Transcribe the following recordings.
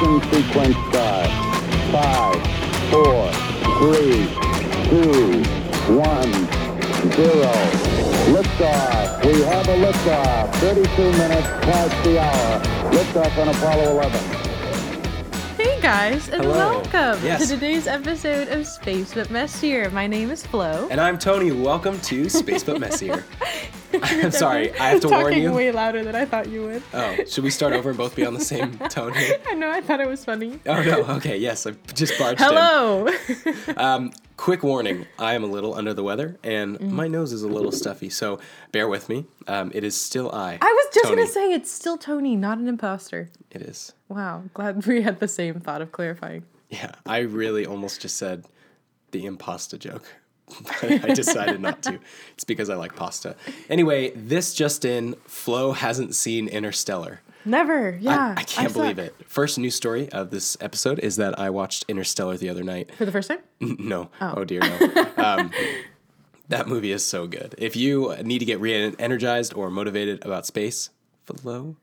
Ignition sequence start. Five, four, three, two, one, zero. Liftoff. We have a liftoff. 32 minutes past the hour. Liftoff on Apollo 11. Hey guys, and Hello. welcome Yes. to today's episode of Space But Messier. My name is Flo. And I'm Tony. Welcome to Space But Messier. I'm sorry, I have to warn you. talking way louder than I thought you would. Oh, should we start over and both be on the same tone here? I know, I thought it was funny. Oh no. Okay. Yes, I just barged Hello. in. Um, quick warning: I am a little under the weather, and Mm. my nose is a little stuffy. So bear with me. Um, it is still I. I was just Tony. gonna say it's still Tony, not an imposter. It is. Wow, glad we had the same thought of clarifying. Yeah. I really almost just said the impasta joke. But I decided not to. It's because I like pasta. Anyway, this just in: Flo hasn't seen Interstellar. Never, yeah. I, I can't suck. believe it. First news story of this episode is that I watched Interstellar the other night. For the first time? No. Oh, dear, no. um, that movie is so good. If you need to get re energized or motivated about space, Flo,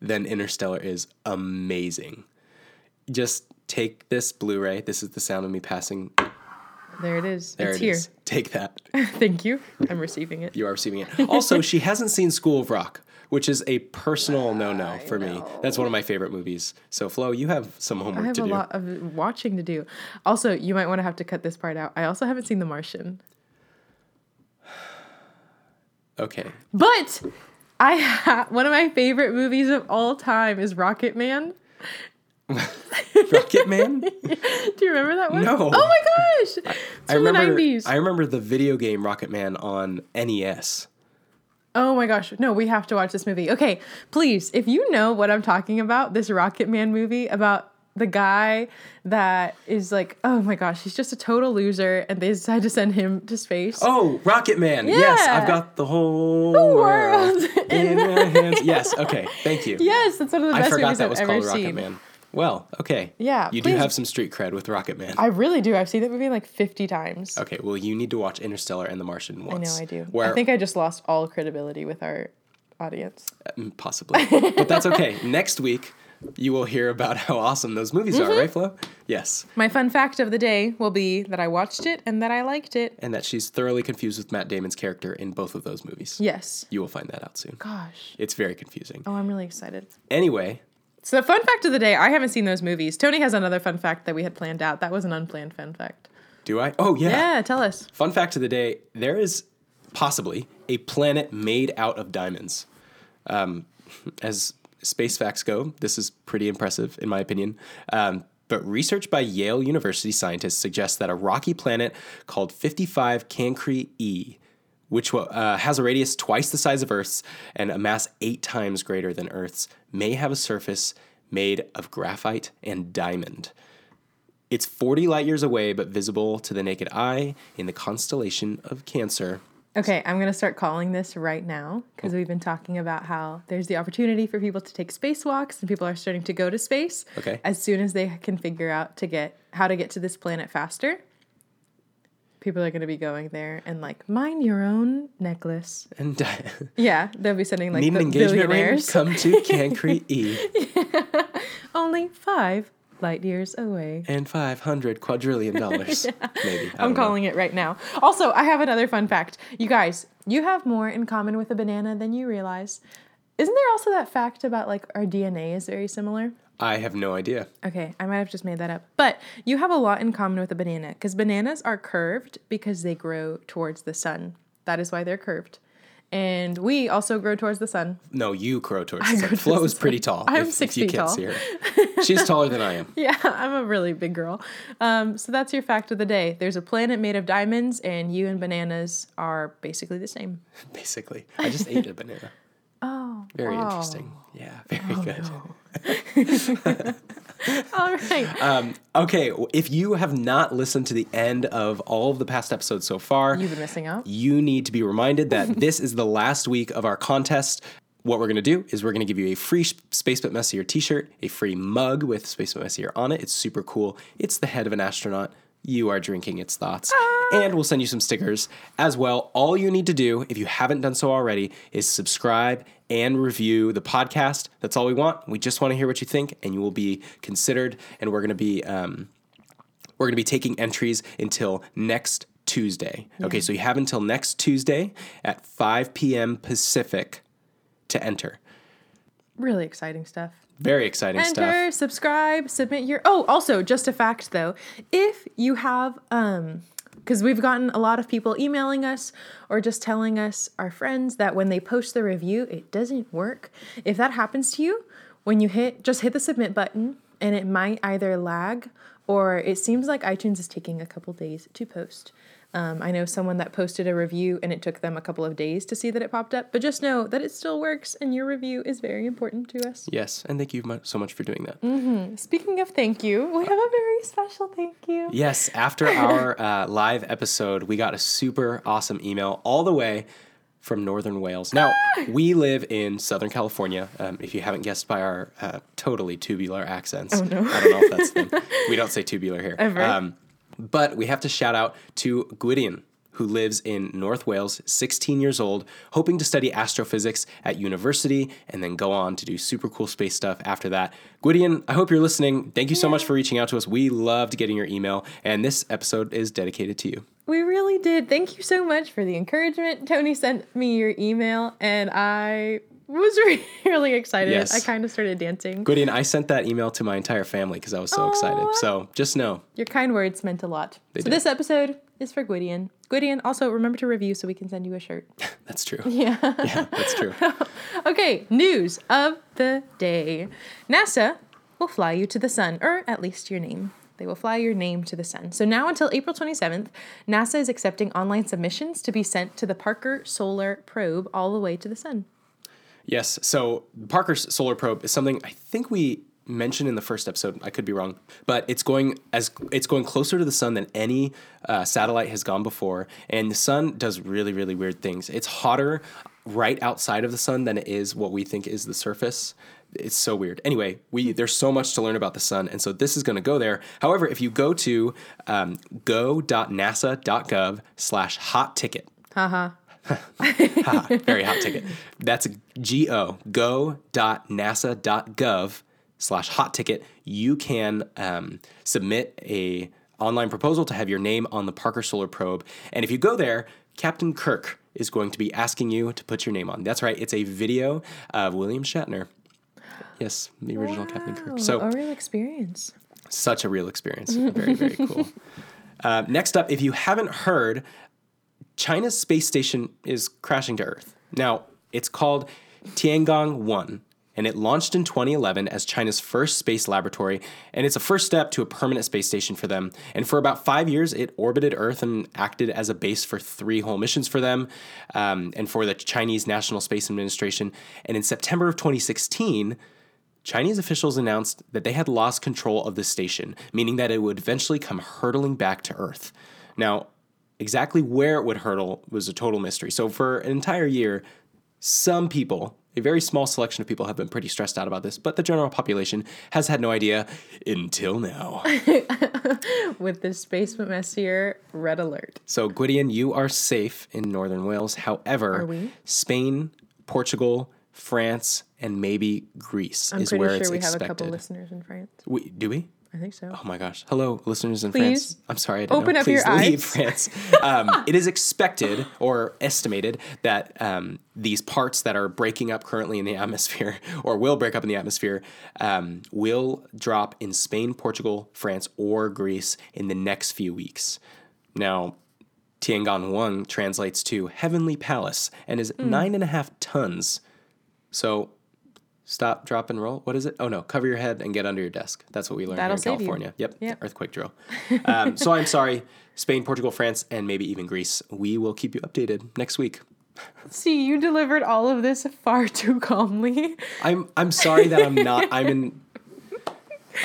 then Interstellar is amazing. Just take this Blu ray. This is the sound of me passing. There it is. There it's it here. is. Take that. Thank you. I'm receiving it. You are receiving it. Also, she hasn't seen School of Rock, which is a personal no no for me. That's one of my favorite movies. So, Flo, you have some homework I have to a do. lot of watching to do. Also, you might want to have to cut this part out. I also haven't seen The Martian. Okay. But I ha- one of my favorite movies of all time is Rocket Man. Rocket Man? Do you remember that one? No. Oh my gosh! It's I from remember. the 90s. I remember the video game Rocket Man on NES. oh my gosh. No, we have to watch this movie. Okay, please, if you know what I'm talking about, this Rocket Man movie about the guy that is like, oh my gosh, he's just a total loser, and they decide to send him to space. Oh, Rocket Man! Yes, I've got the whole world world in my hands. Yes. Okay. Thank you. Yes, that's one of the I best forgot movies that I've was ever called Rocket seen. Man. Well, okay. Yeah, You please. do have some street cred with Rocket Man. I really do. I've seen that movie like 50 times. okay. Well, you need to watch Interstellar and The Martian once. I know I do. Where I think I just lost all credibility with our audience. Mm, possibly, but that's okay. Next week. You will hear about how awesome those movies Mm-hmm. are, right, Flo? Yes. My fun fact of the day will be that I watched it and that I liked it. And that she's thoroughly confused with Matt Damon's character in both of those movies. Yes. You will find that out soon. Gosh. It's very confusing. Oh, I'm really excited. Anyway, So, fun fact of the day I haven't seen those movies. Tony has another fun fact that we had planned out. That was an unplanned fun fact. do I? Oh, yeah. Yeah, tell us. Fun fact of the day there is possibly a planet made out of diamonds. Um, as space facts go, this is pretty impressive, in my opinion. Um, but research by Yale University scientists suggests that a rocky planet called 55 Cancri E, which uh, has a radius twice the size of Earth's and a mass eight times greater than Earth's, may have a surface made of graphite and diamond. It's 40 light years away, but visible to the naked eye in the constellation of Cancer. Okay, I'm going to start calling this right now because Oh. we've been talking about how there's the opportunity for people to take spacewalks and people are starting to go to space. Okay. As soon as they can figure out to get how to get to this planet faster, people are going to be going there and like mine your own necklace. And Yeah, they'll be sending like need an engagement ring? Come to Cancri E only five light years away. and 500 quadrillion dollars. Maybe. I I'm don't know. calling it right now. Also, I have another fun fact. You guys, you have more in common with a banana than you realize. Isn't there also that fact about like our DNA is very similar? I have no idea. Okay, I might have just made that up. But you have a lot in common with a banana because bananas are curved because they grow towards the sun. That is why they're curved. And we also grow towards the sun. No, you grow towards I the sun. Flo is pretty tall. I'm if, six if you feet can't tall. see her. She's taller than I am. Yeah, I'm a really big girl. Um, so that's your fact of the day. There's a planet made of diamonds, and you and bananas are basically the same. Basically, I just ate a banana. Oh, Very wow. interesting. Yeah, very good. All right. Um, okay, if you have not listened to the end of all of the past episodes so far, You've been missing out. you need to be reminded that this is the last week of our contest. What we're going to do is we're going to give you a free Space But Messier t shirt, a free mug with Space But Messier on it. It's super cool. It's the head of an astronaut. You are drinking its thoughts. and we'll send you some stickers as well. All you need to do, if you haven't done so already, is subscribe and review the podcast. That's all we want. We just want to hear what you think, and you will be considered. And we're going to be um, we're going to be taking entries until next Tuesday. Okay, so you have until next Tuesday at 5 p.m. Pacific to enter. Really exciting stuff. Very exciting Enter, stuff. subscribe, submit your. Oh, also, just a fact though, if you have, um, because we've gotten a lot of people emailing us or just telling us our friends that when they post the review, it doesn't work. If that happens to you, when you hit, just hit the submit button, and it might either lag or it seems like iTunes is taking a couple days to post. Um, I know someone that posted a review and it took them a couple of days to see that it popped up, but just know that it still works and your review is very important to us. Yes, and thank you so much for doing that. Speaking of thank you, we have a very special thank you. Yes, after our uh, live episode, we got a super awesome email all the way from Northern Wales. Now, we live in Southern California. Um, if you haven't guessed by our uh, totally tubular accents, oh, no. I don't know if that's the thing. We don't say tubular here. Ever. Um, but we have to shout out to Gwydion, who lives in North Wales, 16 years old, hoping to study astrophysics at university and then go on to do super cool space stuff after that. Gwydion, I hope you're listening. Thank you so much for reaching out to us. We loved getting your email, and this episode is dedicated to you. We really did. Thank you so much for the encouragement. Tony sent me your email and I was really excited. Yes. I kind of started dancing. Gwydion, I sent that email to my entire family because I was so excited. So just know, Your kind words meant a lot. so did. this episode is for Gwydion. Gwydion, also remember to review so we can send you a shirt. that's true. Yeah. yeah, that's true. Okay, news of the day. NASA will fly you to the sun, or at least your name. They will fly your name to the sun. So now until April 27th, NASA is accepting online submissions to be sent to the Parker Solar Probe all the way to the sun. Yes. So Parker's solar probe is something I think we mentioned in the first episode. I could be wrong, but it's going as it's going closer to the sun than any uh, satellite has gone before, and the sun does really really weird things. It's hotter right outside of the sun than it is what we think is the surface. It's so weird. Anyway, we there's so much to learn about the sun, and so this is going to go there. However, if you go to um, go.nasa.gov slash hot ticket, very hot ticket. That's go go.nasa.gov slash hot ticket. You can um, submit a online proposal to have your name on the Parker Solar Probe, and if you go there, Captain Kirk is going to be asking you to put your name on. That's right. It's a video of William Shatner. Yes, the original Captain Kirk. So a real experience. such a real experience. Very, very cool. Uh, next up, if you haven't heard, China's space station is crashing to Earth. Now, it's called Tiangong 1, and it launched in 2011 as China's first space laboratory, and it's a first step to a permanent space station for them. And for about five years, it orbited Earth and acted as a base for three whole missions for them um, and for the Chinese National Space Administration. And in September of 2016, Chinese officials announced that they had lost control of the station, meaning that it would eventually come hurtling back to Earth. Now, exactly where it would hurtle was a total mystery. So, for an entire year, some people, a very small selection of people, have been pretty stressed out about this, but the general population has had no idea until now. With the Space Messier red alert. so, Gwydion, you are safe in northern Wales. However, Are we? Spain, Portugal, France, and maybe Greece I'm is pretty where sure it's we expected. have a couple listeners in France. We, do we? I think so. Oh my gosh. Hello, listeners in Please France. I'm sorry. I didn't open know. up Please your leave eyes. France. Um, it is expected or estimated that um, these parts that are breaking up currently in the atmosphere or will break up in the atmosphere um, will drop in Spain, Portugal, France, or Greece in the next few weeks. Now, Tiangong 1 translates to heavenly palace and is Hmm. nine and a half tons. So stop, drop, and roll. What is it? Oh no, cover your head and get under your desk. That's what we learned That'll here in save you. California. Yep. Yep. Earthquake drill. Um, so I'm sorry, Spain, Portugal, France, and maybe even Greece. We will keep you updated next week. See, you delivered all of this far too calmly. I'm I'm sorry that I'm not. I'm in.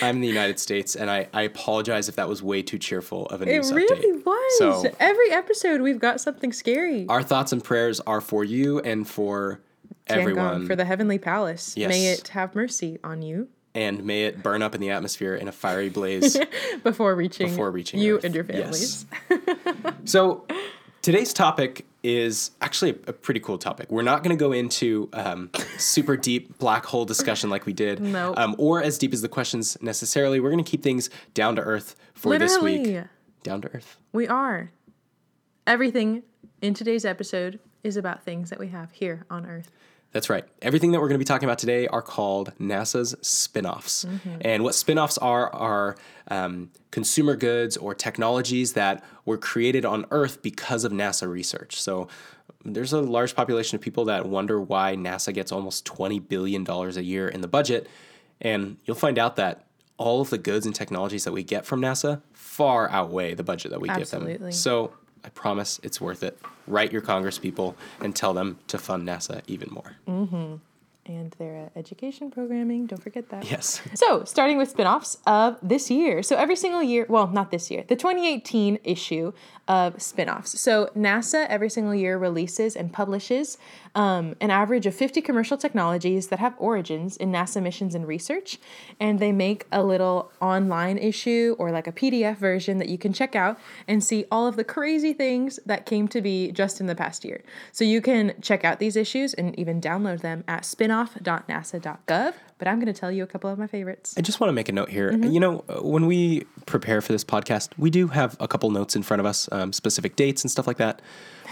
I'm in the United States, and I, I apologize if that was way too cheerful of a news update. It really update. was. So Every episode, we've got something scary. our thoughts and prayers are for you and for everyone, for the heavenly palace. May it have mercy on you and may it burn up in the atmosphere in a fiery blaze. before reaching Before reaching you Earth. and your Yes. families. So today's topic is actually a pretty cool topic. We're not going to go into um, super deep black hole discussion like we did, Nope. um, or as deep as the questions necessarily. We're going to keep things down to earth for this week. Down to earth. We are. Everything in today's episode is about things that we have here on Earth. That's right. Everything that we're going to be talking about today are called NASA's spin-offs. And what spin-offs are are um, consumer goods or technologies that were created on Earth because of NASA research. So there's a large population of people that wonder why NASA gets almost $20 billion a year in the budget. And you'll find out that all of the goods and technologies that we get from NASA far outweigh the budget that we give them. Absolutely. So I promise it's worth it. Write your Congress people and tell them to fund NASA even more. Mm-hmm. And their uh, education programming, don't forget that. Yes. So, starting with spin-offs of this year. So, every single year, well, not this year, the 2018 issue of spin-offs. So, NASA every single year releases and publishes um, an average of 50 commercial technologies that have origins in NASA missions and research. And they make a little online issue or like a PDF version that you can check out and see all of the crazy things that came to be just in the past year. So, you can check out these issues and even download them at spinoff.nasa.gov. But I'm going to tell you a couple of my favorites. I just want to make a note here. You know, uh, when we prepare for this podcast, we do have a couple notes in front of us, um, specific dates and stuff like that.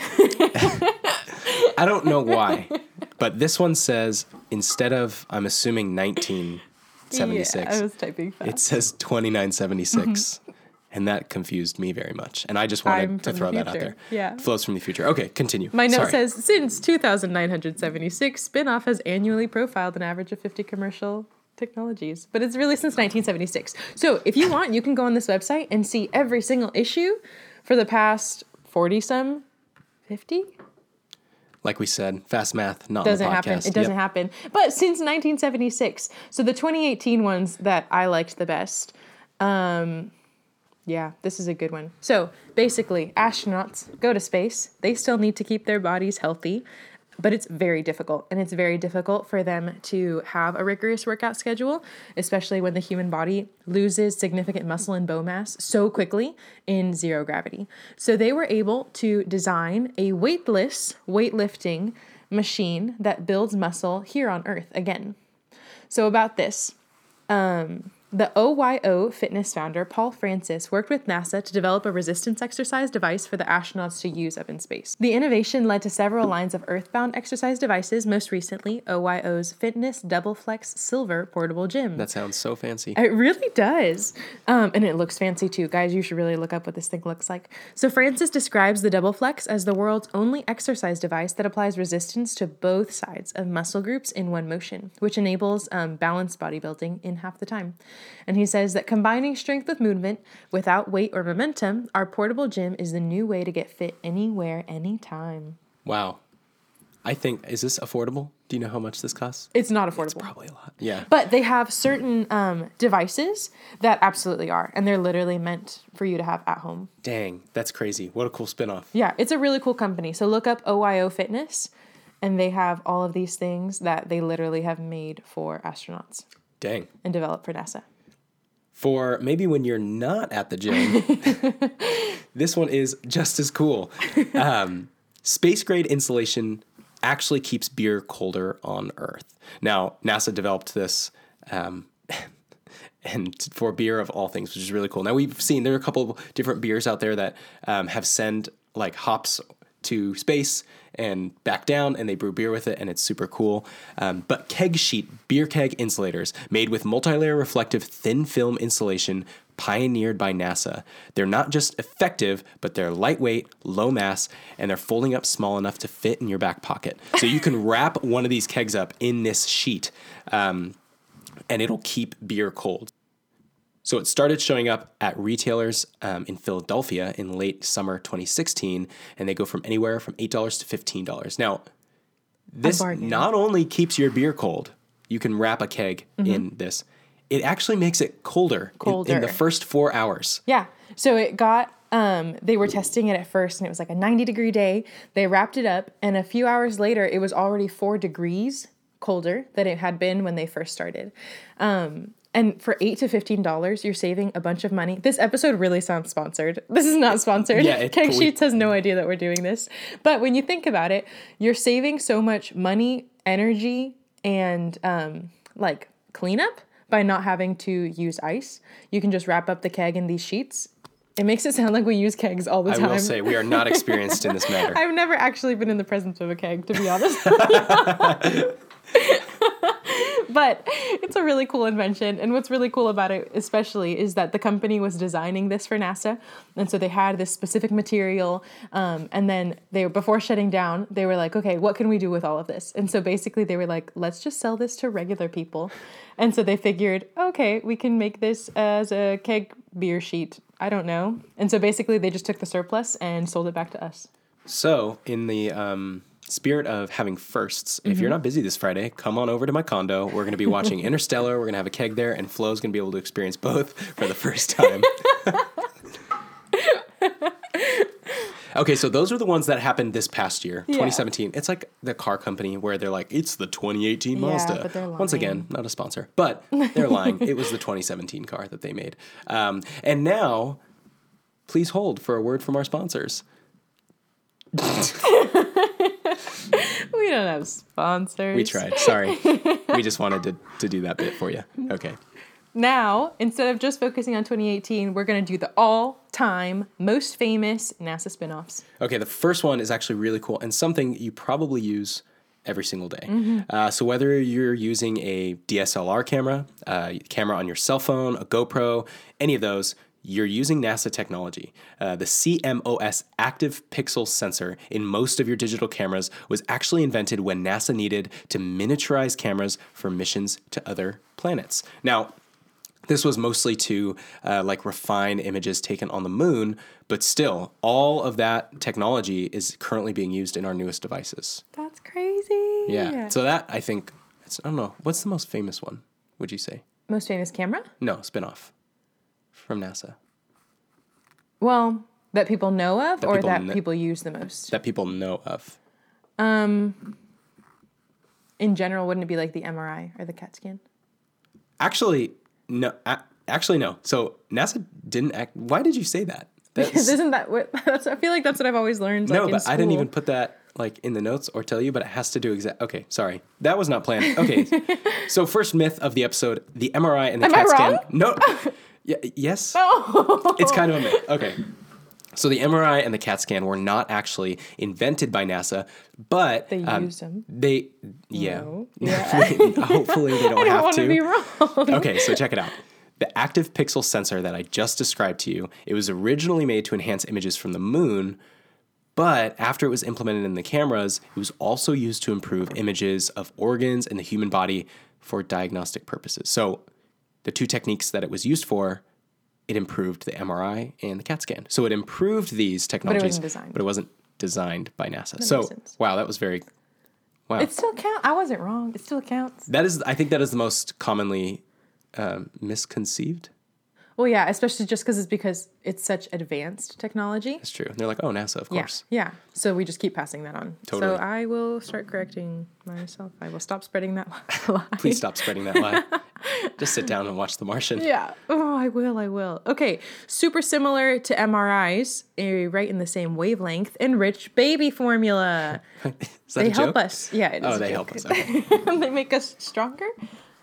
I don't know why, but this one says instead of, I'm assuming 1976, Yeah, I was typing fast. it says 2976. And that confused me very much. And I just wanted to throw that out there. Yeah. Flows from the future. Okay, continue. My note Sorry. says since 2976, Spinoff has annually profiled an average of 50 commercial technologies, but it's really since 1976. So if you want, you can go on this website and see every single issue for the past 40 some 50 like we said, fast math, not doesn't on the happen. It doesn't Yep. happen. But since 1976, so the 2018 ones that I liked the best. Um, yeah, this is a good one. So basically, astronauts go to space. They still need to keep their bodies healthy, but it's very difficult. And it's very difficult for them to have a rigorous workout schedule, especially when the human body loses significant muscle and bone mass so quickly in zero gravity. So they were able to design a weightless weightlifting machine that builds muscle here on Earth again. So, about this, um, the OYO fitness founder, Paul Francis, worked with NASA to develop a resistance exercise device for the astronauts to use up in space. The innovation led to several lines of earthbound exercise devices, most recently, OYO's Fitness Double Flex Silver Portable Gym. That sounds so fancy. It really does. Um, and it looks fancy too. Guys, you should really look up what this thing looks like. So, Francis describes the Double Flex as the world's only exercise device that applies resistance to both sides of muscle groups in one motion, which enables um, balanced bodybuilding in half the time. And he says that combining strength with movement without weight or momentum, our portable gym is the new way to get fit anywhere, anytime. Wow. I think, is this affordable? Do you know how much this costs? It's not affordable. It's probably a lot. Yeah. But they have certain um, devices that absolutely are, and they're literally meant for you to have at home. Dang, that's crazy. What a cool spinoff. Yeah, it's a really cool company. So look up OYO Fitness, and they have all of these things that they literally have made for astronauts Dang. and developed for NASA. For maybe when you're not at the gym, this one is just as cool. Um, space grade insulation actually keeps beer colder on Earth. Now, NASA developed this. Um, and for beer of all things, which is really cool. Now we've seen there are a couple of different beers out there that um, have sent like hops to space and back down, and they brew beer with it, and it's super cool. Um, but keg sheet beer keg insulators made with multi-layer reflective thin film insulation. Pioneered by NASA. They're not just effective, but they're lightweight, low mass, and they're folding up small enough to fit in your back pocket. So you can wrap one of these kegs up in this sheet, um, and it'll keep beer cold. So it started showing up at retailers um, in Philadelphia in late summer 2016, and they go from anywhere from $8 to $15. Now, this not only keeps your beer cold, you can wrap a keg in this, it actually makes it colder, in- In, the first four hours. Yeah. So it got um they were testing it at first and it was like a 90 degree day. They wrapped it up and a few hours later it was already 4 degrees colder than it had been when they first started. Um And for eight to fifteen dollars, you're saving a bunch of money. This episode really sounds sponsored. This is not sponsored. Yeah, we- Sheets has no idea that we're doing this. But when you think about it, you're saving so much money, energy, and um, like cleanup by not having to use ice. You can just wrap up the keg in these sheets. It makes it sound like we use kegs all the time. I will say we are not experienced in this matter. I've never actually been in the presence of a keg, to be honest. But it's a really cool invention. And what's really cool about it, especially, is that the company was designing this for NASA. And so they had this specific material. Um, and then they, before shutting down, they were like, okay, what can we do with all of this? And so basically, they were like, let's just sell this to regular people. And so they figured, okay, we can make this as a keg beer sheet. I don't know. And so basically, they just took the surplus and sold it back to us. So, in the um, spirit of having firsts, if Mm-hmm. you're not busy this Friday, come on over to my condo. We're going to be watching Interstellar. We're going to have a keg there, and Flo's going to be able to experience both for the first time. okay, so those are the ones that happened this past year, 2017. It's like the car company where they're like, it's the 2018 Yeah, Mazda. but they're Once again, not a sponsor, but they're lying. it was the 2017 car that they made. Um, and now, please hold for a word from our sponsors. We don't have sponsors. We tried. Sorry. we just wanted to, to do that bit for you. Okay. Now, instead of just focusing on 2018, we're going to do the all time most famous NASA spin offs. Okay. The first one is actually really cool and something you probably use every single day. Uh, so whether you're using a DSLR camera, uh, camera on your cell phone, a GoPro, any of those, you're using NASA technology. Uh, the CMOS active pixel sensor in most of your digital cameras was actually invented when NASA needed to miniaturize cameras for missions to other planets. Now, This was mostly to uh, like refine images taken on the moon, but still, all of that technology is currently being used in our newest devices. That's crazy. Yeah. So that I think it's, I don't know what's the most famous one. Would you say? most famous camera? No, spinoff from NASA Well, that people know of or people that kn- people use the most? that people know of. Um, in general, wouldn't it be like the MRI or the CAT scan? Actually, no. A- actually, no. So NASA didn't act. Why did you say that? Because That's, isn't that what that's, I feel like that's what I've always learned. Like, no, in but I didn't school. even put that like in the notes or tell you, but it has to do exact. Okay, sorry, that was not planned. Okay, so first myth of the episode: the MRI and the Am I CAT scan. wrong? No, yeah, yes, Oh. it's kind of a myth. Okay. So the MRI and the CAT scan were not actually invented by NASA, but They um, used 'em. They yeah. No. Yeah. Hopefully they don't I don't have want to. to be wrong. Okay, so check it out. The active pixel sensor that I just described to you, it was originally made to enhance images from the moon, but after it was implemented in the cameras, it was also used to improve images of organs in the human body for diagnostic purposes. So the two techniques that it was used for, it improved the MRI and the CAT scan. So it improved these technologies, it wasn't designed. but it wasn't designed by NASA. makes so wow, that was very wow. It still counts. I wasn't wrong. It still counts. that is, I think that is the most commonly um, misconceived. Well, yeah, especially just because it's because it's such advanced technology. It's true. And they're like, oh, NASA, of course. Yeah, yeah. So we just keep passing that on. Totally. So I will start correcting myself. I will stop spreading that lie. Please stop spreading that lie. Just sit down and watch The Martian. Yeah. Oh, I will. I will. Okay. Super similar to MRIs, right in the same wavelength. Enriched baby formula. They help joke? us. Yeah. Oh, they help us. Okay. they make us stronger.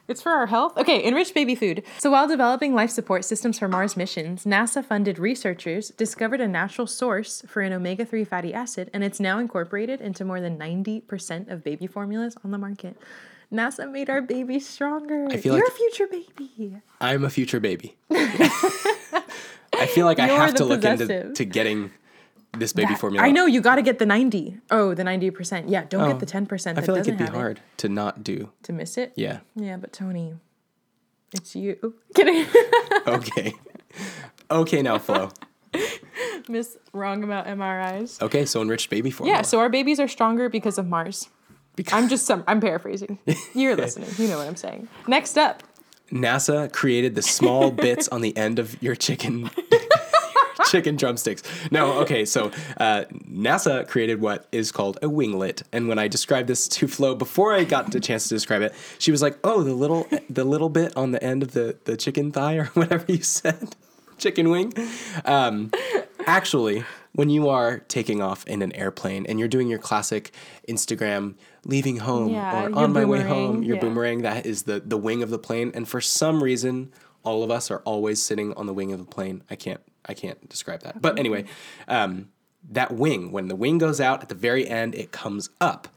It's for our health. Okay, enriched baby food. So while developing life support systems for Mars missions, NASA funded researchers discovered a natural source for an omega 3 fatty acid, and it's now incorporated into more than 90% of baby formulas on the market. NASA made our babies stronger. I feel You're like- a future baby. I'm a future baby. I feel like I You're have to look into to getting this baby That- formula. I know you got to get the 90. Oh, the 90%. Yeah, don't get oh, the 10% I feel like it'd be have it hard to not do. to miss it. Yeah. Yeah, but Tony, it's you. Kidding. Okay. okay, now Flo. Miss wrong about MRIs. Okay, so enriched baby formula. Yeah, so our babies are stronger because of Mars. Because I'm just some I'm paraphrasing. You're listening. You know what I'm saying. Next up. NASA created the small bits on the end of your chicken chicken drumsticks. No, okay. So uh, NASA created what is called a winglet, and when I described this to Flo before I got the chance to describe it, she was like, "Oh, the little the little bit on the end of the the chicken thigh or whatever you said, chicken wing." Um, actually, when you are taking off in an airplane and you're doing your classic Instagram leaving home Yeah, or on my way home, your yeah. boomerang, that is the the wing of the plane, and for some reason, all of us are always sitting on the wing of the plane. I can't I can't describe that, but anyway, um, that wing when the wing goes out at the very end, it comes up.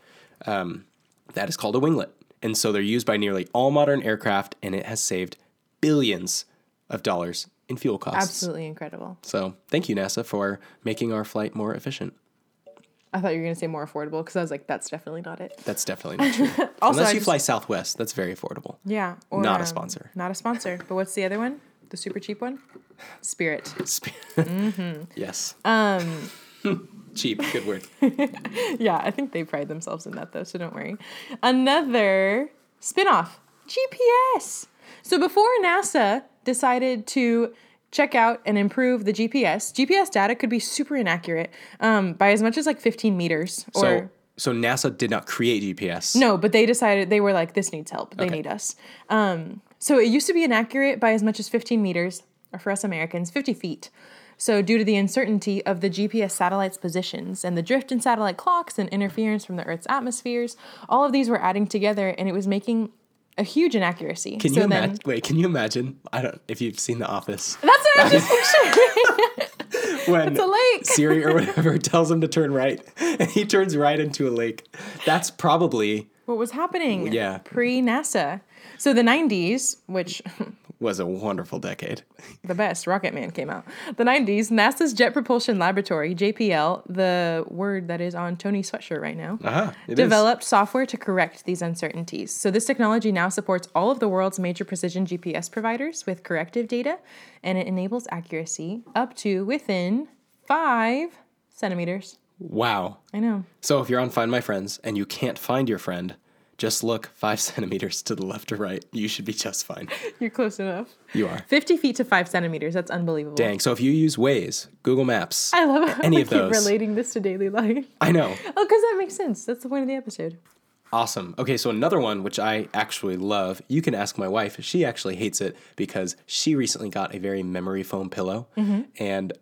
Um, that is called a winglet, and so they're used by nearly all modern aircraft, and it has saved billions of dollars in fuel costs. Absolutely incredible. So thank you, NASA, for making our flight more efficient. I thought you were gonna say more affordable because I was like, that's definitely not it. That's definitely not true. Also, Unless I you just- fly Southwest, that's very affordable. Yeah. Or, Not a um, sponsor. Not a sponsor. But what's the other one? The super cheap one? Spirit. Sp- Mm-hmm. yes. Um, Cheap. Good word. yeah, I think they pride themselves in that though, so don't worry. Another spin-off, GPS. So before NASA decided to check out and improve the GPS, GPS data could be super inaccurate um, by as much as like 15 meters or So, so NASA did not create GPS. No, but they decided they were like, this needs help. They Okay. need us. Um, so it used to be inaccurate by as much as 15 meters, or for us Americans, 50 feet. So due to the uncertainty of the GPS satellite's positions and the drift in satellite clocks and interference from the Earth's atmospheres, all of these were adding together, and it was making a huge inaccuracy. Can so you then, imagine? Wait, can you imagine? I don't. If you've seen The Office, That's what I was just picturing. when It's a lake. Siri or whatever tells him to turn right, and he turns right into a lake. That's probably what was happening? Yeah. Pre NASA. So the 90s, which was a wonderful decade. the best. Rocket Man came out. The 90s, NASA's Jet Propulsion Laboratory, JPL, the word that is on Tony's sweatshirt right now, Uh-huh, it is. developed software to correct these uncertainties. So this technology now supports all of the world's major precision GPS providers with corrective data, and it enables accuracy up to within five centimeters. Wow. I know. So if you're on Find My Friends and you can't find your friend, just look five centimeters to the left or right. You should be just fine. You're close enough. You are. 50 feet to five centimeters. That's unbelievable. Dang. So if you use Waze, Google Maps, I love how any of those. relating this to daily life. I know. Oh, because that makes sense. That's the point of the episode. Awesome. Okay, so another one which I actually love. You can ask my wife. She actually hates it because she recently got a very memory foam pillow, mm-hmm. and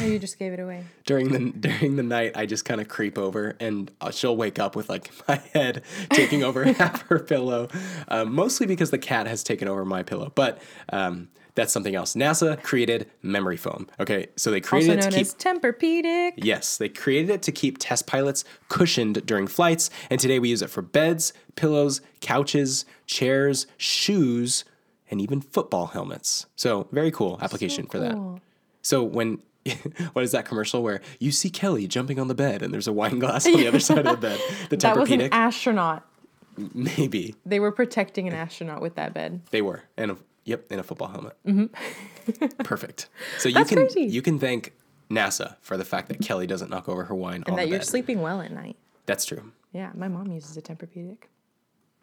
Oh, you just gave it away. during the during the night, I just kind of creep over, and uh, she'll wake up with like my head taking over half her pillow, um, mostly because the cat has taken over my pillow. But um, that's something else. NASA created memory foam. Okay, so they Also created it known to keep Tempur-Pedic. Yes, they created it to keep test pilots cushioned during flights, and today we use it for beds, pillows, couches, chairs, shoes, and even football helmets. So, very cool application for that. So, when what is that commercial where you see Kelly jumping on the bed and there's a wine glass on the other side of the bed? The That was an astronaut. Maybe They were protecting an astronaut with that bed. they were, and a, yep, in a football helmet. Perfect. So you Mm-hmm. That's can crazy. you can thank NASA for the fact that Kelly doesn't knock over her wine on And that you're bed. sleeping well at night. That's true. Yeah, my mom uses a Tempur-Pedic.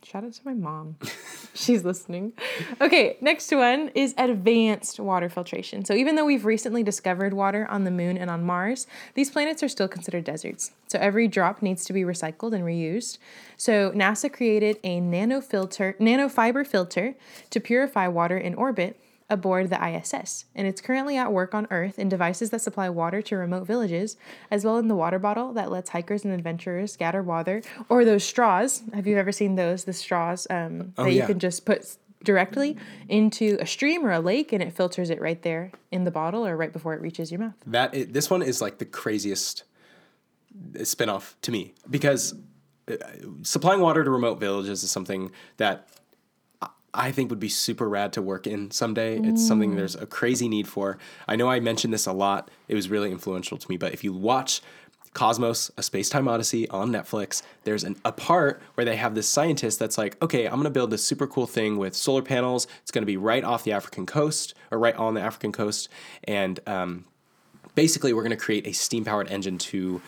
Shout out to my mom. She's listening. Okay, next one is advanced water filtration. So even though we've recently discovered water on the moon and on Mars, these planets are still considered deserts. So every drop needs to be recycled and reused. So NASA created a nanofilter, nanofiber filter to purify water in orbit aboard the ISS, and it's currently at work on Earth in devices that supply water to remote villages, as well in the water bottle that lets hikers and adventurers gather water, or those straws. Have you ever seen those? The straws um, that you yeah. can just put directly into a stream or a lake, and it filters it right there in the bottle or right before it reaches your mouth. That is, this one is like the craziest spinoff to me because uh, supplying water to remote villages is something that I- think would be super rad to work in someday. It's something there's a crazy need for. I know I mentioned this a lot. It was really influential to me, but if you watch Cosmos, A Space Time Odyssey on Netflix, there's an, a part where they have this scientist that's like, okay, I'm going to build this super cool thing with solar panels. It's going to be right off the African coast or right on the African coast. And um, basically we're going to create a steam powered engine to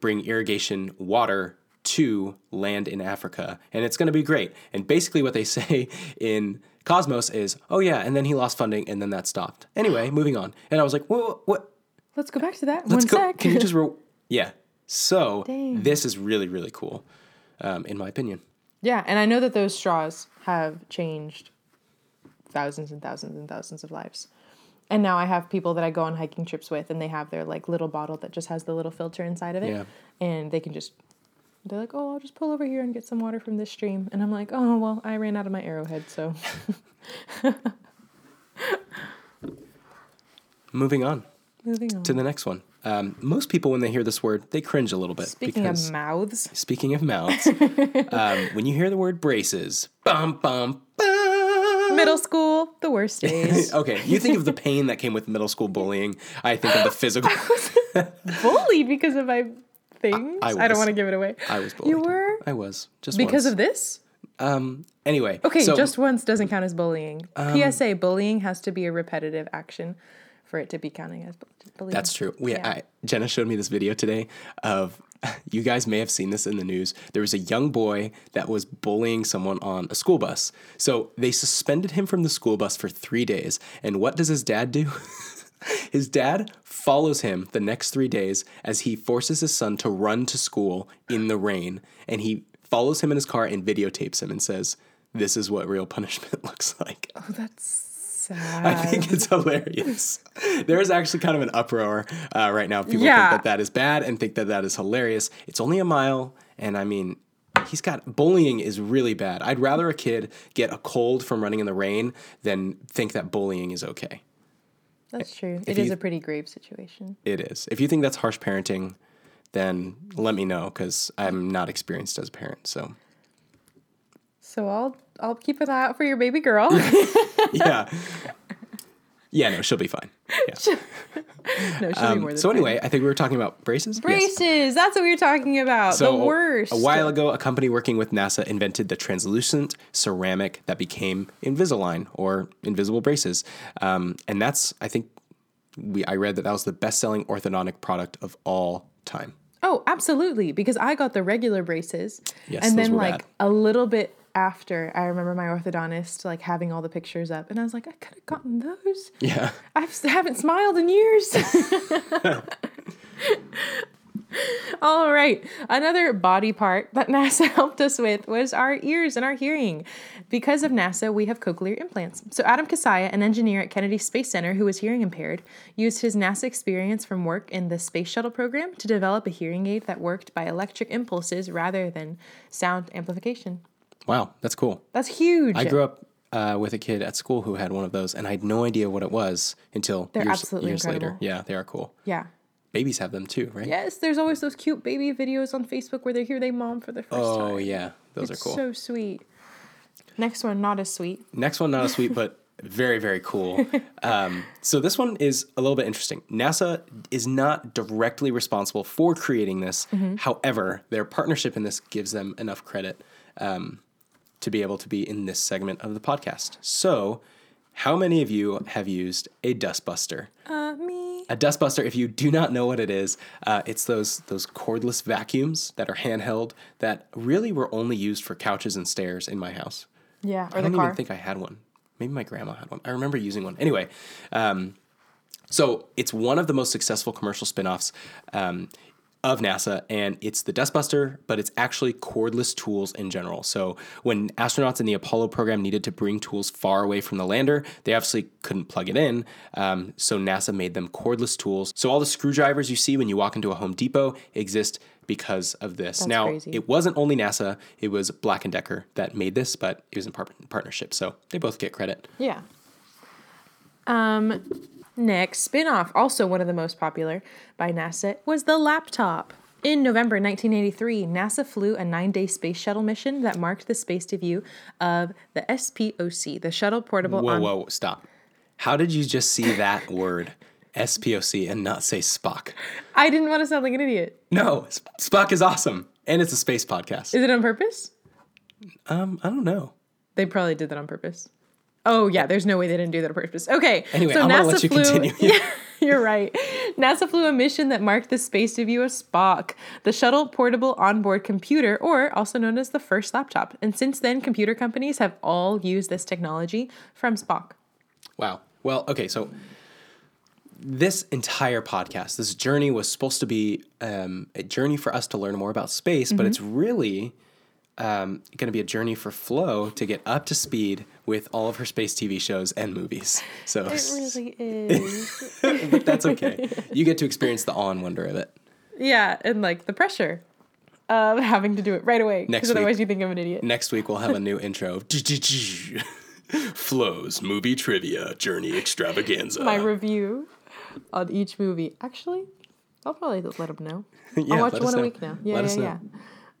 bring irrigation water to land in Africa and it's going to be great. And basically what they say in Cosmos is, "Oh yeah, and then he lost funding and then that stopped." Anyway, moving on. And I was like, "What what Let's go back to that. Let's One go. sec. Can you just ro- yeah? So Dang. this is really really cool, um, in my opinion. yeah, and I know that those straws have changed thousands and thousands and thousands of lives. And now I have people that I go on hiking trips with, and they have their like little bottle that just has the little filter inside of it, Yeah. and they can just. They're like, oh, I'll just pull over here and get some water from this stream, and I'm like, oh well, I ran out of my arrowhead, so Moving on moving on. to the next one. Um, most people, when they hear this word, they cringe a little bit. Speaking because, of mouths, speaking of mouths, um, when you hear the word braces, bum bum bum. middle school, the worst days. Okay, you think of the pain that came with middle school bullying. I think of the physical. bullied because of my things. I I, don't want to give it away. I was bullied. You were I was just because once. of this. um. Anyway, Okay, so- Um, just once doesn't count as bullying. PSA: Bullying has to be a repetitive action for it to be counting as bullying. That's true. We, Yeah. I, Jenna showed me this video today of, you guys may have seen this in the news. There was a young boy that was bullying someone on a school bus. So they suspended him from the school bus for three days. And what does his dad do? his dad follows him the next three days as he forces his son to run to school in the rain. And he follows him in his car and videotapes him and says, This is what real punishment looks like. Oh, that's sad. I think it's hilarious. There is actually kind of an uproar uh, right now. People Yeah. think that that is bad and think that that is hilarious. It's only a mile, and I mean, he's got bullying is really bad. I'd rather a kid get a cold from running in the rain than think that bullying is okay. That's true. if It is you- a pretty grave situation. It is. If you think that's harsh parenting, then let me know because I'm not experienced as a parent. So So I'll I'll keep an eye out for your baby girl. yeah, yeah, no, she'll be fine. Yeah. no, she'll be more Um, than so fine. anyway, I think we were talking about braces. Yes. braces. That's what we were talking about. So the worst. A while ago, a company working with NASA invented the translucent ceramic that became Invisalign or invisible braces, um, and that's I think we I read that that was the best-selling orthodontic product of all time. Oh, absolutely. Because I got the regular braces. Yes, and then like bad. a little bit after, I remember my orthodontist like having all the pictures up, and I was like, I could have gotten those. Yeah, I haven't smiled in years. All right. Another body part that NASA helped us with was our ears and our hearing. Because of NASA, we have cochlear implants. So, Adam Kissiah, an engineer at Kennedy Space Center who was hearing impaired, used his NASA experience from work in the Space Shuttle program to develop a hearing aid that worked by electric impulses rather than sound amplification. Wow, that's cool. That's huge. I grew up uh, with a kid at school who had one of those, and I had no idea what it was until They're years, absolutely years later. Yeah, they are cool. yeah. Babies have them too, right? Yes, there's always those cute baby videos on Facebook where they hear their mom for the first time. Oh yeah, those It's are cool. so sweet. Next one, not as sweet. Next one, not as sweet, but very, very cool. Um, so this one is a little bit interesting. NASA is not directly responsible for creating this. However, their partnership in this gives them enough credit um, to be able to be in this segment of the podcast. So, how many of you have used a dustbuster? Uh, me. A dustbuster, if you do not know what it is, uh, it's those those cordless vacuums that are handheld that really were only used for couches and stairs in my house. Yeah, or I don't car. even think I had one. Maybe my grandma had one. I remember using one. Anyway, um, so it's one of the most successful commercial spin-offs um, of NASA, and it's the Dustbuster, but it's actually cordless tools in general. So when astronauts in the Apollo program needed to bring tools far away from the lander, they obviously couldn't plug it in. Um, so NASA made them cordless tools. So all the screwdrivers you see when you walk into a Home Depot exist because of this. now, crazy. it wasn't only NASA; it was Black and Decker that made this, but it was in par- partnership. So they both get credit. Yeah. Um, next spin-off, also one of the most popular by NASA, was the laptop. In November 1983, NASA flew a nine-day space shuttle mission that marked the space debut of the SPOC, the Shuttle Portable. Whoa, on- whoa, stop! How did you just see that word SPOC and not say Spock? I didn't want to sound like an idiot. No, S- Spock is awesome, and it's a space podcast. Is it on purpose? Um, I don't know. They probably did that on purpose. Oh yeah, there's no way they didn't do that on purpose. Okay. Anyway, I'm gonna let you continue. Yeah, you're right. NASA flew a mission that marked the space debut of Spock, the shuttle portable onboard computer, or also known as the first laptop. And since then, computer companies have all used this technology from Spock. Wow. Well, okay, so this entire podcast, this journey was supposed to be um, a journey for us to learn more about space, but it's really um, going to be a journey for Flo to get up to speed with all of her space TV shows and movies. So It really is. but that's okay. You get to experience the awe and wonder of it. yeah, and like the pressure of having to do it right away. Next Because otherwise week. you think I'm an idiot. Next week we'll have a new intro. Flo's movie trivia journey extravaganza. My review on each movie. Actually, I'll probably let them know. Yeah, I'll watch one a week now. Yeah, Let yeah, us know.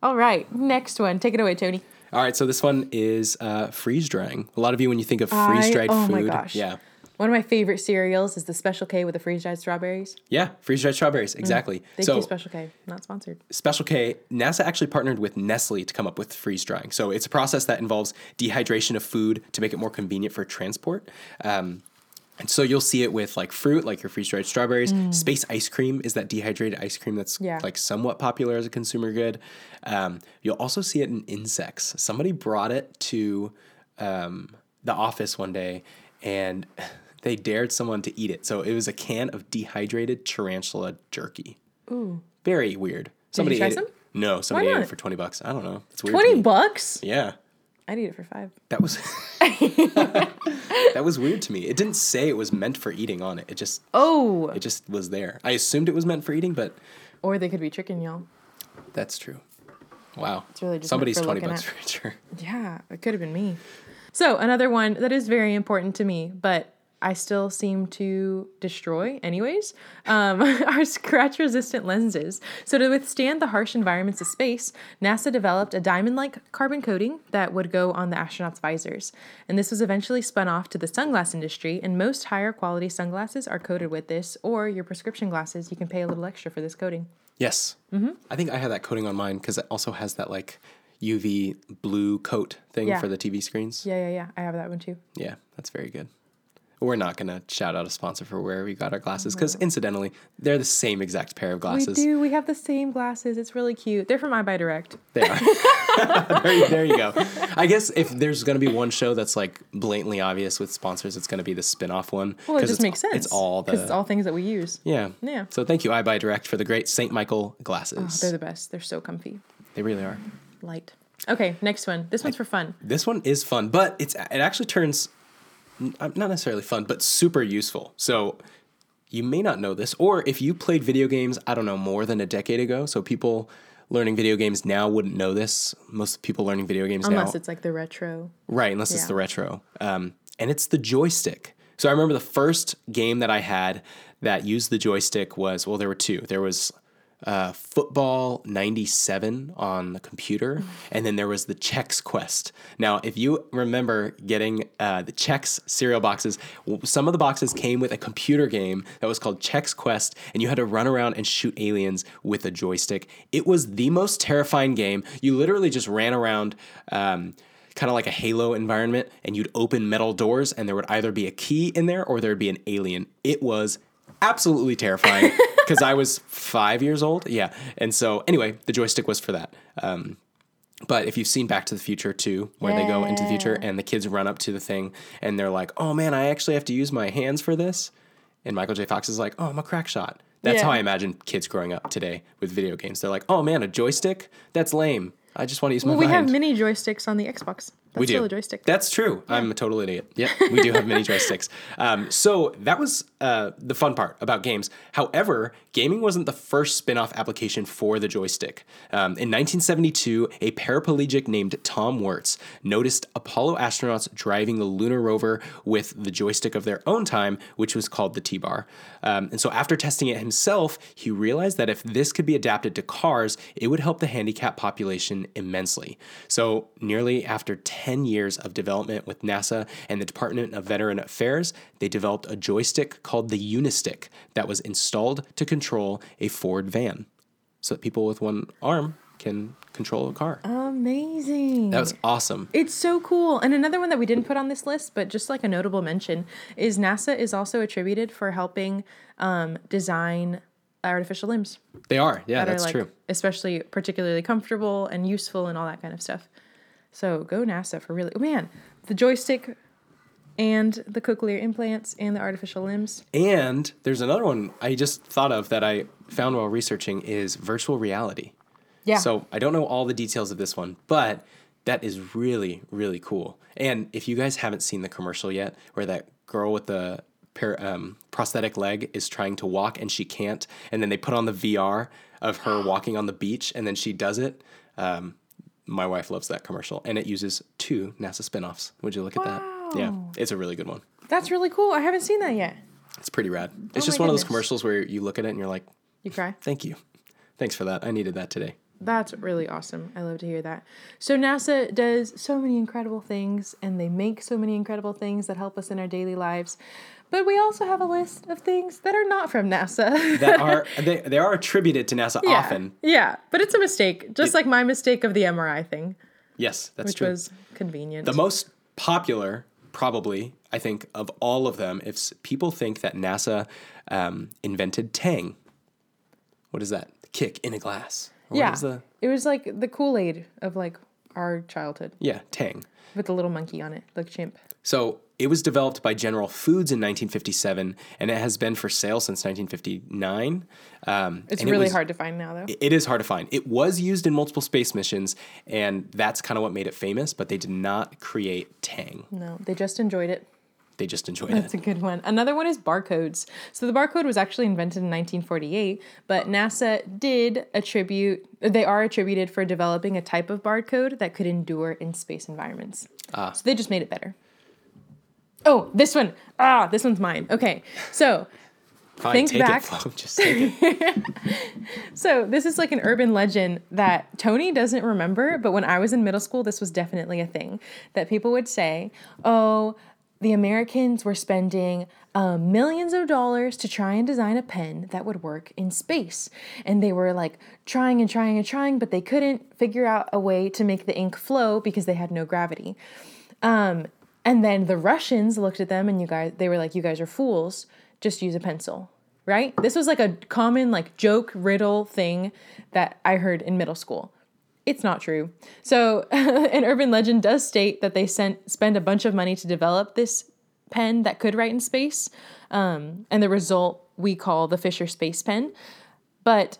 All right, next one. Take it away, Tony. All right, so this one is uh, freeze drying. A lot of you, when you think of freeze dried oh food, my gosh. yeah, One of my favorite cereals is the Special K with the freeze dried strawberries. yeah, freeze dried strawberries, exactly. Thank so you, Special K. Not sponsored. Special K, NASA actually partnered with Nestle to come up with freeze drying. So it's a process that involves dehydration of food to make it more convenient for transport. Um, and so you'll see it with like fruit, like your freeze dried strawberries. Space ice cream is that dehydrated ice cream that's Mm. Yeah. like somewhat popular as a consumer good. Um, you'll also see it in insects. Somebody brought it to um, the office one day and they dared someone to eat it. So it was a can of dehydrated tarantula jerky. Ooh. Very weird. Somebody try ate some? it. No, somebody ate it for 20 bucks. I don't know. It's weird. Twenty bucks. Yeah. I'd eat it for five. That was That was weird to me. It didn't say it was meant for eating on it. It just Oh, it just was there. I assumed it was meant for eating, but or they could be tricking y'all. that's true. Wow. It's really just Somebody's 20 bucks at. sure. Yeah, it could have been me. So, another one that is very important to me, but I still seem to destroy anyways, um, are scratch resistant lenses. So, to withstand the harsh environments of space, NASA developed a diamond like carbon coating that would go on the astronauts' visors. And this was eventually spun off to the sunglass industry, and most higher quality sunglasses are coated with this, or your prescription glasses, you can pay a little extra for this coating. Yes. Mm-hmm. I think I have that coating on mine because it also has that like UV blue coat thing Yeah. for the TV screens. Yeah, yeah, yeah. I have that one too. Yeah, that's very good. We're not going to shout out a sponsor for where we got our glasses because, incidentally, they're the same exact pair of glasses. We do. We have the same glasses. It's really cute. They're from EyeBuyDirect. They are. there, there you go. I guess if there's going to be one show that's like blatantly obvious with sponsors, it's going to be the spin off one. Well, it just makes sense. It's all the. because it's all things that we use. yeah. Yeah. So thank you, EyeBuyDirect, for the great St. Michael oh, glasses. They're the best. They're so comfy, they really are. light. Okay, next one. This one's for fun. This one is fun, but it's it actually turns not necessarily fun, but super useful. So you may not know this, or if you played video games, I don't know, more than a decade ago. So people learning video games now wouldn't know this. Most people learning video games Unless now, Unless it's like the retro. right? Unless it's the retro, um, and it's the joystick. So I remember the first game that I had that used the joystick was well, there were two. There was uh, Football 97 on the computer, and then there was the Chex Quest. Now, if you remember getting uh, the Chex cereal boxes, some of the boxes came with a computer game that was called Chex Quest, and you had to run around and shoot aliens with a joystick. It was the most terrifying game. You literally just ran around. Um, kind of like a Halo environment, and you'd open metal doors, and there would either be a key in there or there'd be an alien. It was absolutely terrifying because I was five years old. Yeah. And so, anyway, the joystick was for that. Um, but if you've seen Back to the Future 2, where they go into the future and the kids run up to the thing and they're like, oh man, I actually have to use my hands for this. And Michael J. Fox is like, oh, I'm a crack shot. That's Yeah. how I imagine kids growing up today with video games. They're like, oh man, a joystick? That's lame. I just want to use my Well, we mind. have mini joysticks on the Xbox. That's We do. joystick. That's true. I'm a total idiot. Yeah, we do have mini joysticks. Um, so that was uh, the fun part about games. However, gaming wasn't the first spin-off application for the joystick. Um, in 1972, a paraplegic named Tom Wirtz noticed Apollo astronauts driving the lunar rover with the joystick of their own time, which was called the T-bar. Um, and so after testing it himself, he realized that if this could be adapted to cars, it would help the handicapped population immensely. So nearly after 10 years of development with NASA and the Department of Veteran Affairs, they developed a joystick called the Unistick that was installed to control a Ford van so that people with one arm can control a car. Amazing. That was awesome. It's so cool. And another one that we didn't put on this list, but just like a notable mention, is NASA is also attributed for helping um, design artificial limbs They are. Yeah, that that's are like true. especially particularly comfortable and useful and all that kind of stuff. So go NASA for really Oh man, the joystick and the cochlear implants and the artificial limbs. And there's another one I just thought of that I found while researching is virtual reality. Yeah. So I don't know all the details of this one, but that is really, really cool. And if you guys haven't seen the commercial yet, where that girl with the par- um, prosthetic leg is trying to walk and she can't, and then they put on the VR of her walking on the beach and then she does it. Um, my wife loves that commercial, and it uses two NASA spinoffs. Would you look at that? Yeah, oh. it's a really good one. That's really cool. I haven't seen that yet. It's pretty rad. It's Oh just my one of those goodness. commercials where you look at it and you're like, You cry? thank you. Thanks for that. I needed that today. That's really awesome. I love to hear that. So NASA does so many incredible things and they make so many incredible things that help us in our daily lives. But we also have a list of things that are not from NASA. That are they, they are attributed to NASA yeah. often. Yeah, but it's a mistake, just like my mistake of the MRI thing, Yes, that's which true. was convenient. the most popular, probably, I think, of all of them, if people think that NASA um, invented Tang. What is that? Kick in a glass. Or yeah. is the It was like the Kool-Aid of like our childhood yeah Tang? with the little monkey on it, like chimp. So it was developed by General Foods in 1957, and it has been for sale since 1959. Um, It's and it really was- hard to find now though. It is hard to find. It was used in multiple space missions, and that's kind of what made it famous. But they did not create Tang. no, they just enjoyed it. They just enjoyed it. That's a good one. Another one is barcodes. So the barcode was actually invented in 1948, but NASA did attribute, they are attributed for developing a type of barcode that could endure in space environments. Ah. So they just made it better. Oh, this one. Ah, this one's mine. Okay. So Fine, think take back. it, Just take it. So this is like an urban legend that Tony doesn't remember, but when I was in middle school, this was definitely a thing that people would say, "Oh, the Americans were spending um, millions of dollars to try and design a pen that would work in space, and they were like trying and trying and trying, but they couldn't figure out a way to make the ink flow because they had no gravity." Um, and then the Russians looked at them and you guys, they were like, you guys are fools. Just use a pencil, right? This was like a common like joke riddle thing that I heard in middle school. It's not true. So an urban legend does state that they sent spend a bunch of money to develop this pen that could write in space, um, and the result we call the Fisher Space Pen. But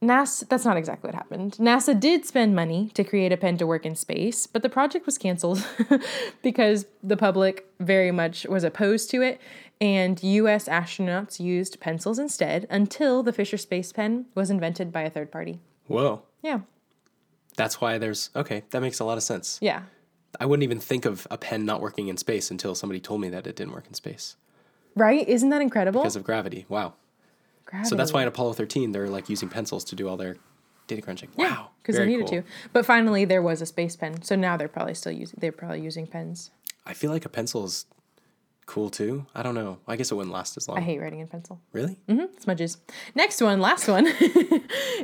NASA, that's not exactly what happened. NASA did spend money to create a pen to work in space, but the project was canceled because the public very much was opposed to it, and US astronauts used pencils instead until the Fisher Space Pen was invented by a third party. Whoa. Yeah. That's why there's okay. That makes a lot of sense. Yeah. I wouldn't even think of a pen not working in space until somebody told me that it didn't work in space Right? Isn't that incredible? because of gravity. Wow. So that's why in Apollo 13 they're like using pencils to do all their data crunching. Wow. because they needed cool. to. But finally, there was a space pen, so now they're probably still using. They're probably using pens. I feel like a pencil is cool too. I don't know. I guess it wouldn't last as long. I hate writing in pencil. really? Mm-hmm. Smudges. Next one, last one,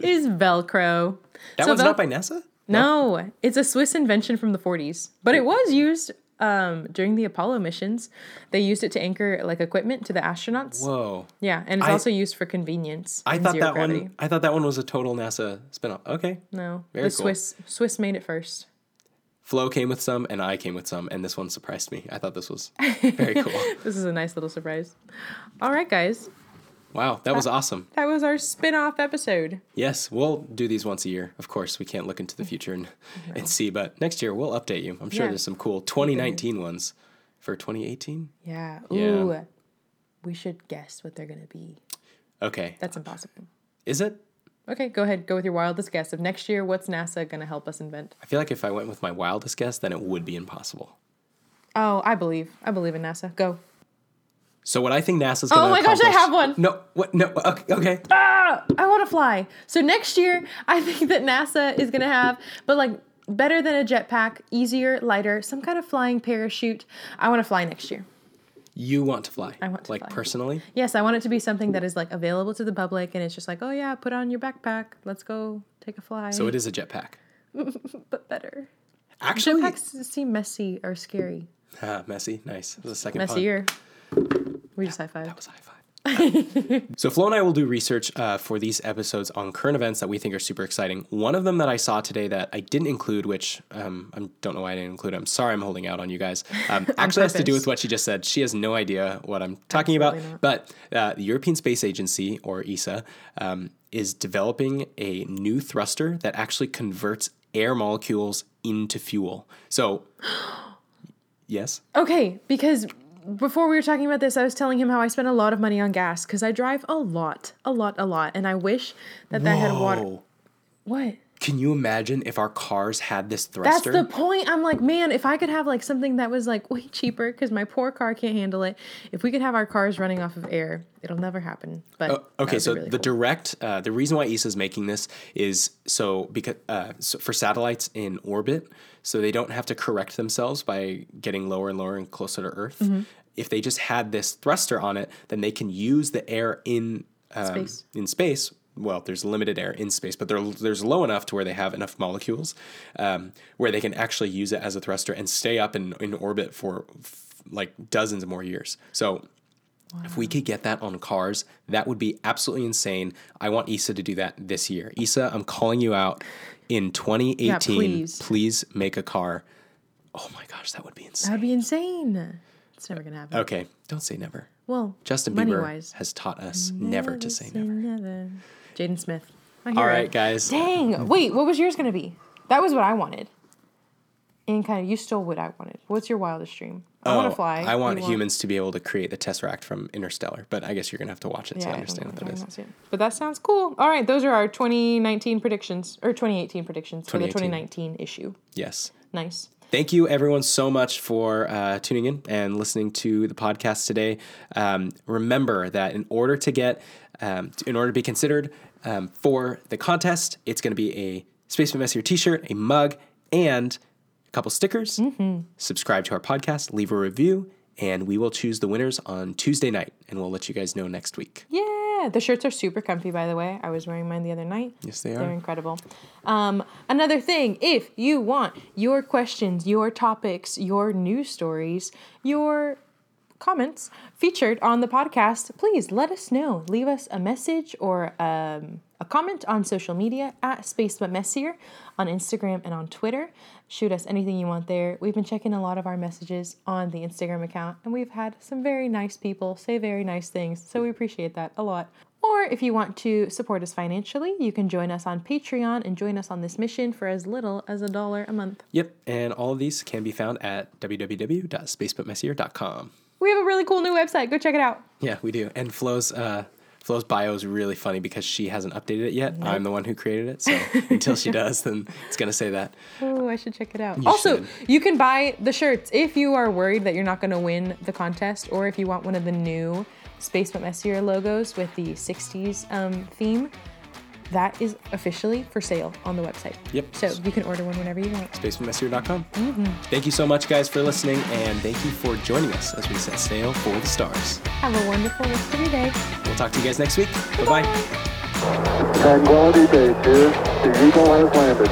is Velcro. That So one's Vel- not by NASA? No, it's a Swiss invention from the 40s, but it was used um, during the Apollo missions. They used it to anchor like equipment to the astronauts. Whoa. Yeah, and it's I- also used for convenience. I thought that gravity. one I thought that one was a total NASA spin-off. Okay. No, Very the cool. Swiss Swiss made it first. Flo came with some and I came with some and this one surprised me. I thought this was very cool. This is a nice little surprise. All right, guys, Wow, that was awesome. that was our spin-off episode. Yes, we'll do these once a year. Of course, we can't look into the future and, and see, but next year we'll update you. I'm sure Yeah. there's some cool 2019 ones for 2018. Yeah. Yeah. Ooh. We should guess what they're gonna be. Okay. That's impossible. Is it? Okay, go ahead. Go with your wildest guess of next year. What's NASA gonna help us invent? I feel like if I went with my wildest guess, then it would be impossible. Oh, I believe. I believe in NASA. Go. So what I think NASA's going to Oh my gosh, I have one. No, what? No, okay. okay. Ah, I want to fly. So next year, I think that NASA is gonna have, but like better than a jetpack, easier, lighter, some kind of flying parachute. I want to fly next year. You want to fly? I want to like fly. personally. Yes, I want it to be something that is like available to the public, and it's just like, oh yeah, put on your backpack, let's go take a fly. So it is a jetpack. but better. Actually, Jetpacks seem messy or scary. ah, messy. Nice. That was a second pun. We just high five. That was high five. so Flo and I will do research uh, for these episodes on current events that we think are super exciting. One of them that I saw today that I didn't include, which um, I don't know why I didn't include. I'm sorry, I'm holding out on you guys. Um, actually, has to do with what she just said. She has no idea what I'm talking about. Not. But uh, the European Space Agency, or ESA, um, is developing a new thruster that actually converts air molecules into fuel. So, yes. Okay, because before we were talking about this, I was telling him how I spend a lot of money on gas because I drive a lot, a lot, a lot, and I wish that that had water. What? Can you imagine if our cars had this thruster? That's the point. I'm like, man, if I could have like something that was like way cheaper because my poor car can't handle it. If we could have our cars running off of air, it'll never happen. But Oh, okay, so really the cool. direct, uh, the reason why ESA is making this is so because uh, so for satellites in orbit, so they don't have to correct themselves by getting lower and lower and closer to Earth. Mm-hmm. If they just had this thruster on it, then they can use the air in um, Space. in space. Well, there's limited air in space, but there, there's low enough to where they have enough molecules um, where they can actually use it as a thruster and stay up in, in orbit for f- like dozens of more years. So if we could get that on cars, that would be absolutely insane. I want ESA to do that this year. ESA, I'm calling you out in 2018. please. please make a car. Oh my gosh, that would be insane. That'd be insane. It's never gonna happen. Okay, don't say never. Well, Justin Bieber wise, has taught us never to say never. never. Jaden Smith. All right, guys. Dang. Wait, what was yours gonna be? That was what I wanted. And kind of, you stole what I wanted. What's your wildest dream? I want Oh, to fly. I want You humans to be able to create the Tesseract from Interstellar, but I guess you're gonna have to watch it to I understand what that is. not seeing it. But that sounds cool. All right, those are our 2019 predictions or 2018 predictions for the 2019 issue. Yes. Nice. Thank you, everyone, so much for uh, tuning in and listening to the podcast today. Um, remember that in order to get, um, in order to be considered um, for the contest, it's going to be a Space But Messier T-shirt, a mug, and a couple stickers. Subscribe to our podcast, leave a review, and we will choose the winners on Tuesday night, and we'll let you guys know next week. Yeah, the shirts are super comfy, by the way. I was wearing mine the other night. Yes, they are. They're incredible. Um, another thing, if you want your questions, your topics, your news stories, your comments featured on the podcast, please let us know. Leave us a message or um, a comment on social media at Space But Messier on Instagram and on Twitter. Shoot us anything you want there. We've been checking a lot of our messages on the Instagram account, and we've had some very nice people say very nice things, so we appreciate that a lot. Or if you want to support us financially, you can join us on Patreon and join us on this mission for as little as a dollar a month. Yep, and all of these can be found at www.spacebutmessier.com. We have a really cool new website. Go check it out. Yeah, we do. And Flo's uh, Flo's bio is really funny because she hasn't updated it yet. I'm the one who created it, so until she does, then it's gonna say that. Oh, I should check it out. also, should. you can buy the shirts if you are worried that you're not going to win the contest, or if you want one of the new Space But Messier logos with the 60s um, theme. That is officially for sale on the website. Yep. So you can order one whenever you want. SpaceMessier.com. Mm-hmm. Thank you so much, guys, for listening, and thank you for joining us as we set sail for the stars. Have a wonderful rest of your day. We'll talk to you guys next week. Bye bye. Tranquility Base here. The Eagle has landed.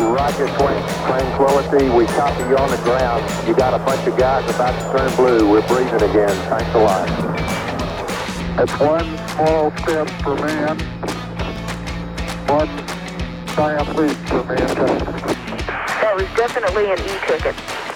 Roger, Twin. Tranquility, we copy you on the ground. You got a bunch of guys about to turn blue. We're breathing again. Thanks a lot. That's one small step for man, one giant leap for mankind. That was definitely an e-ticket.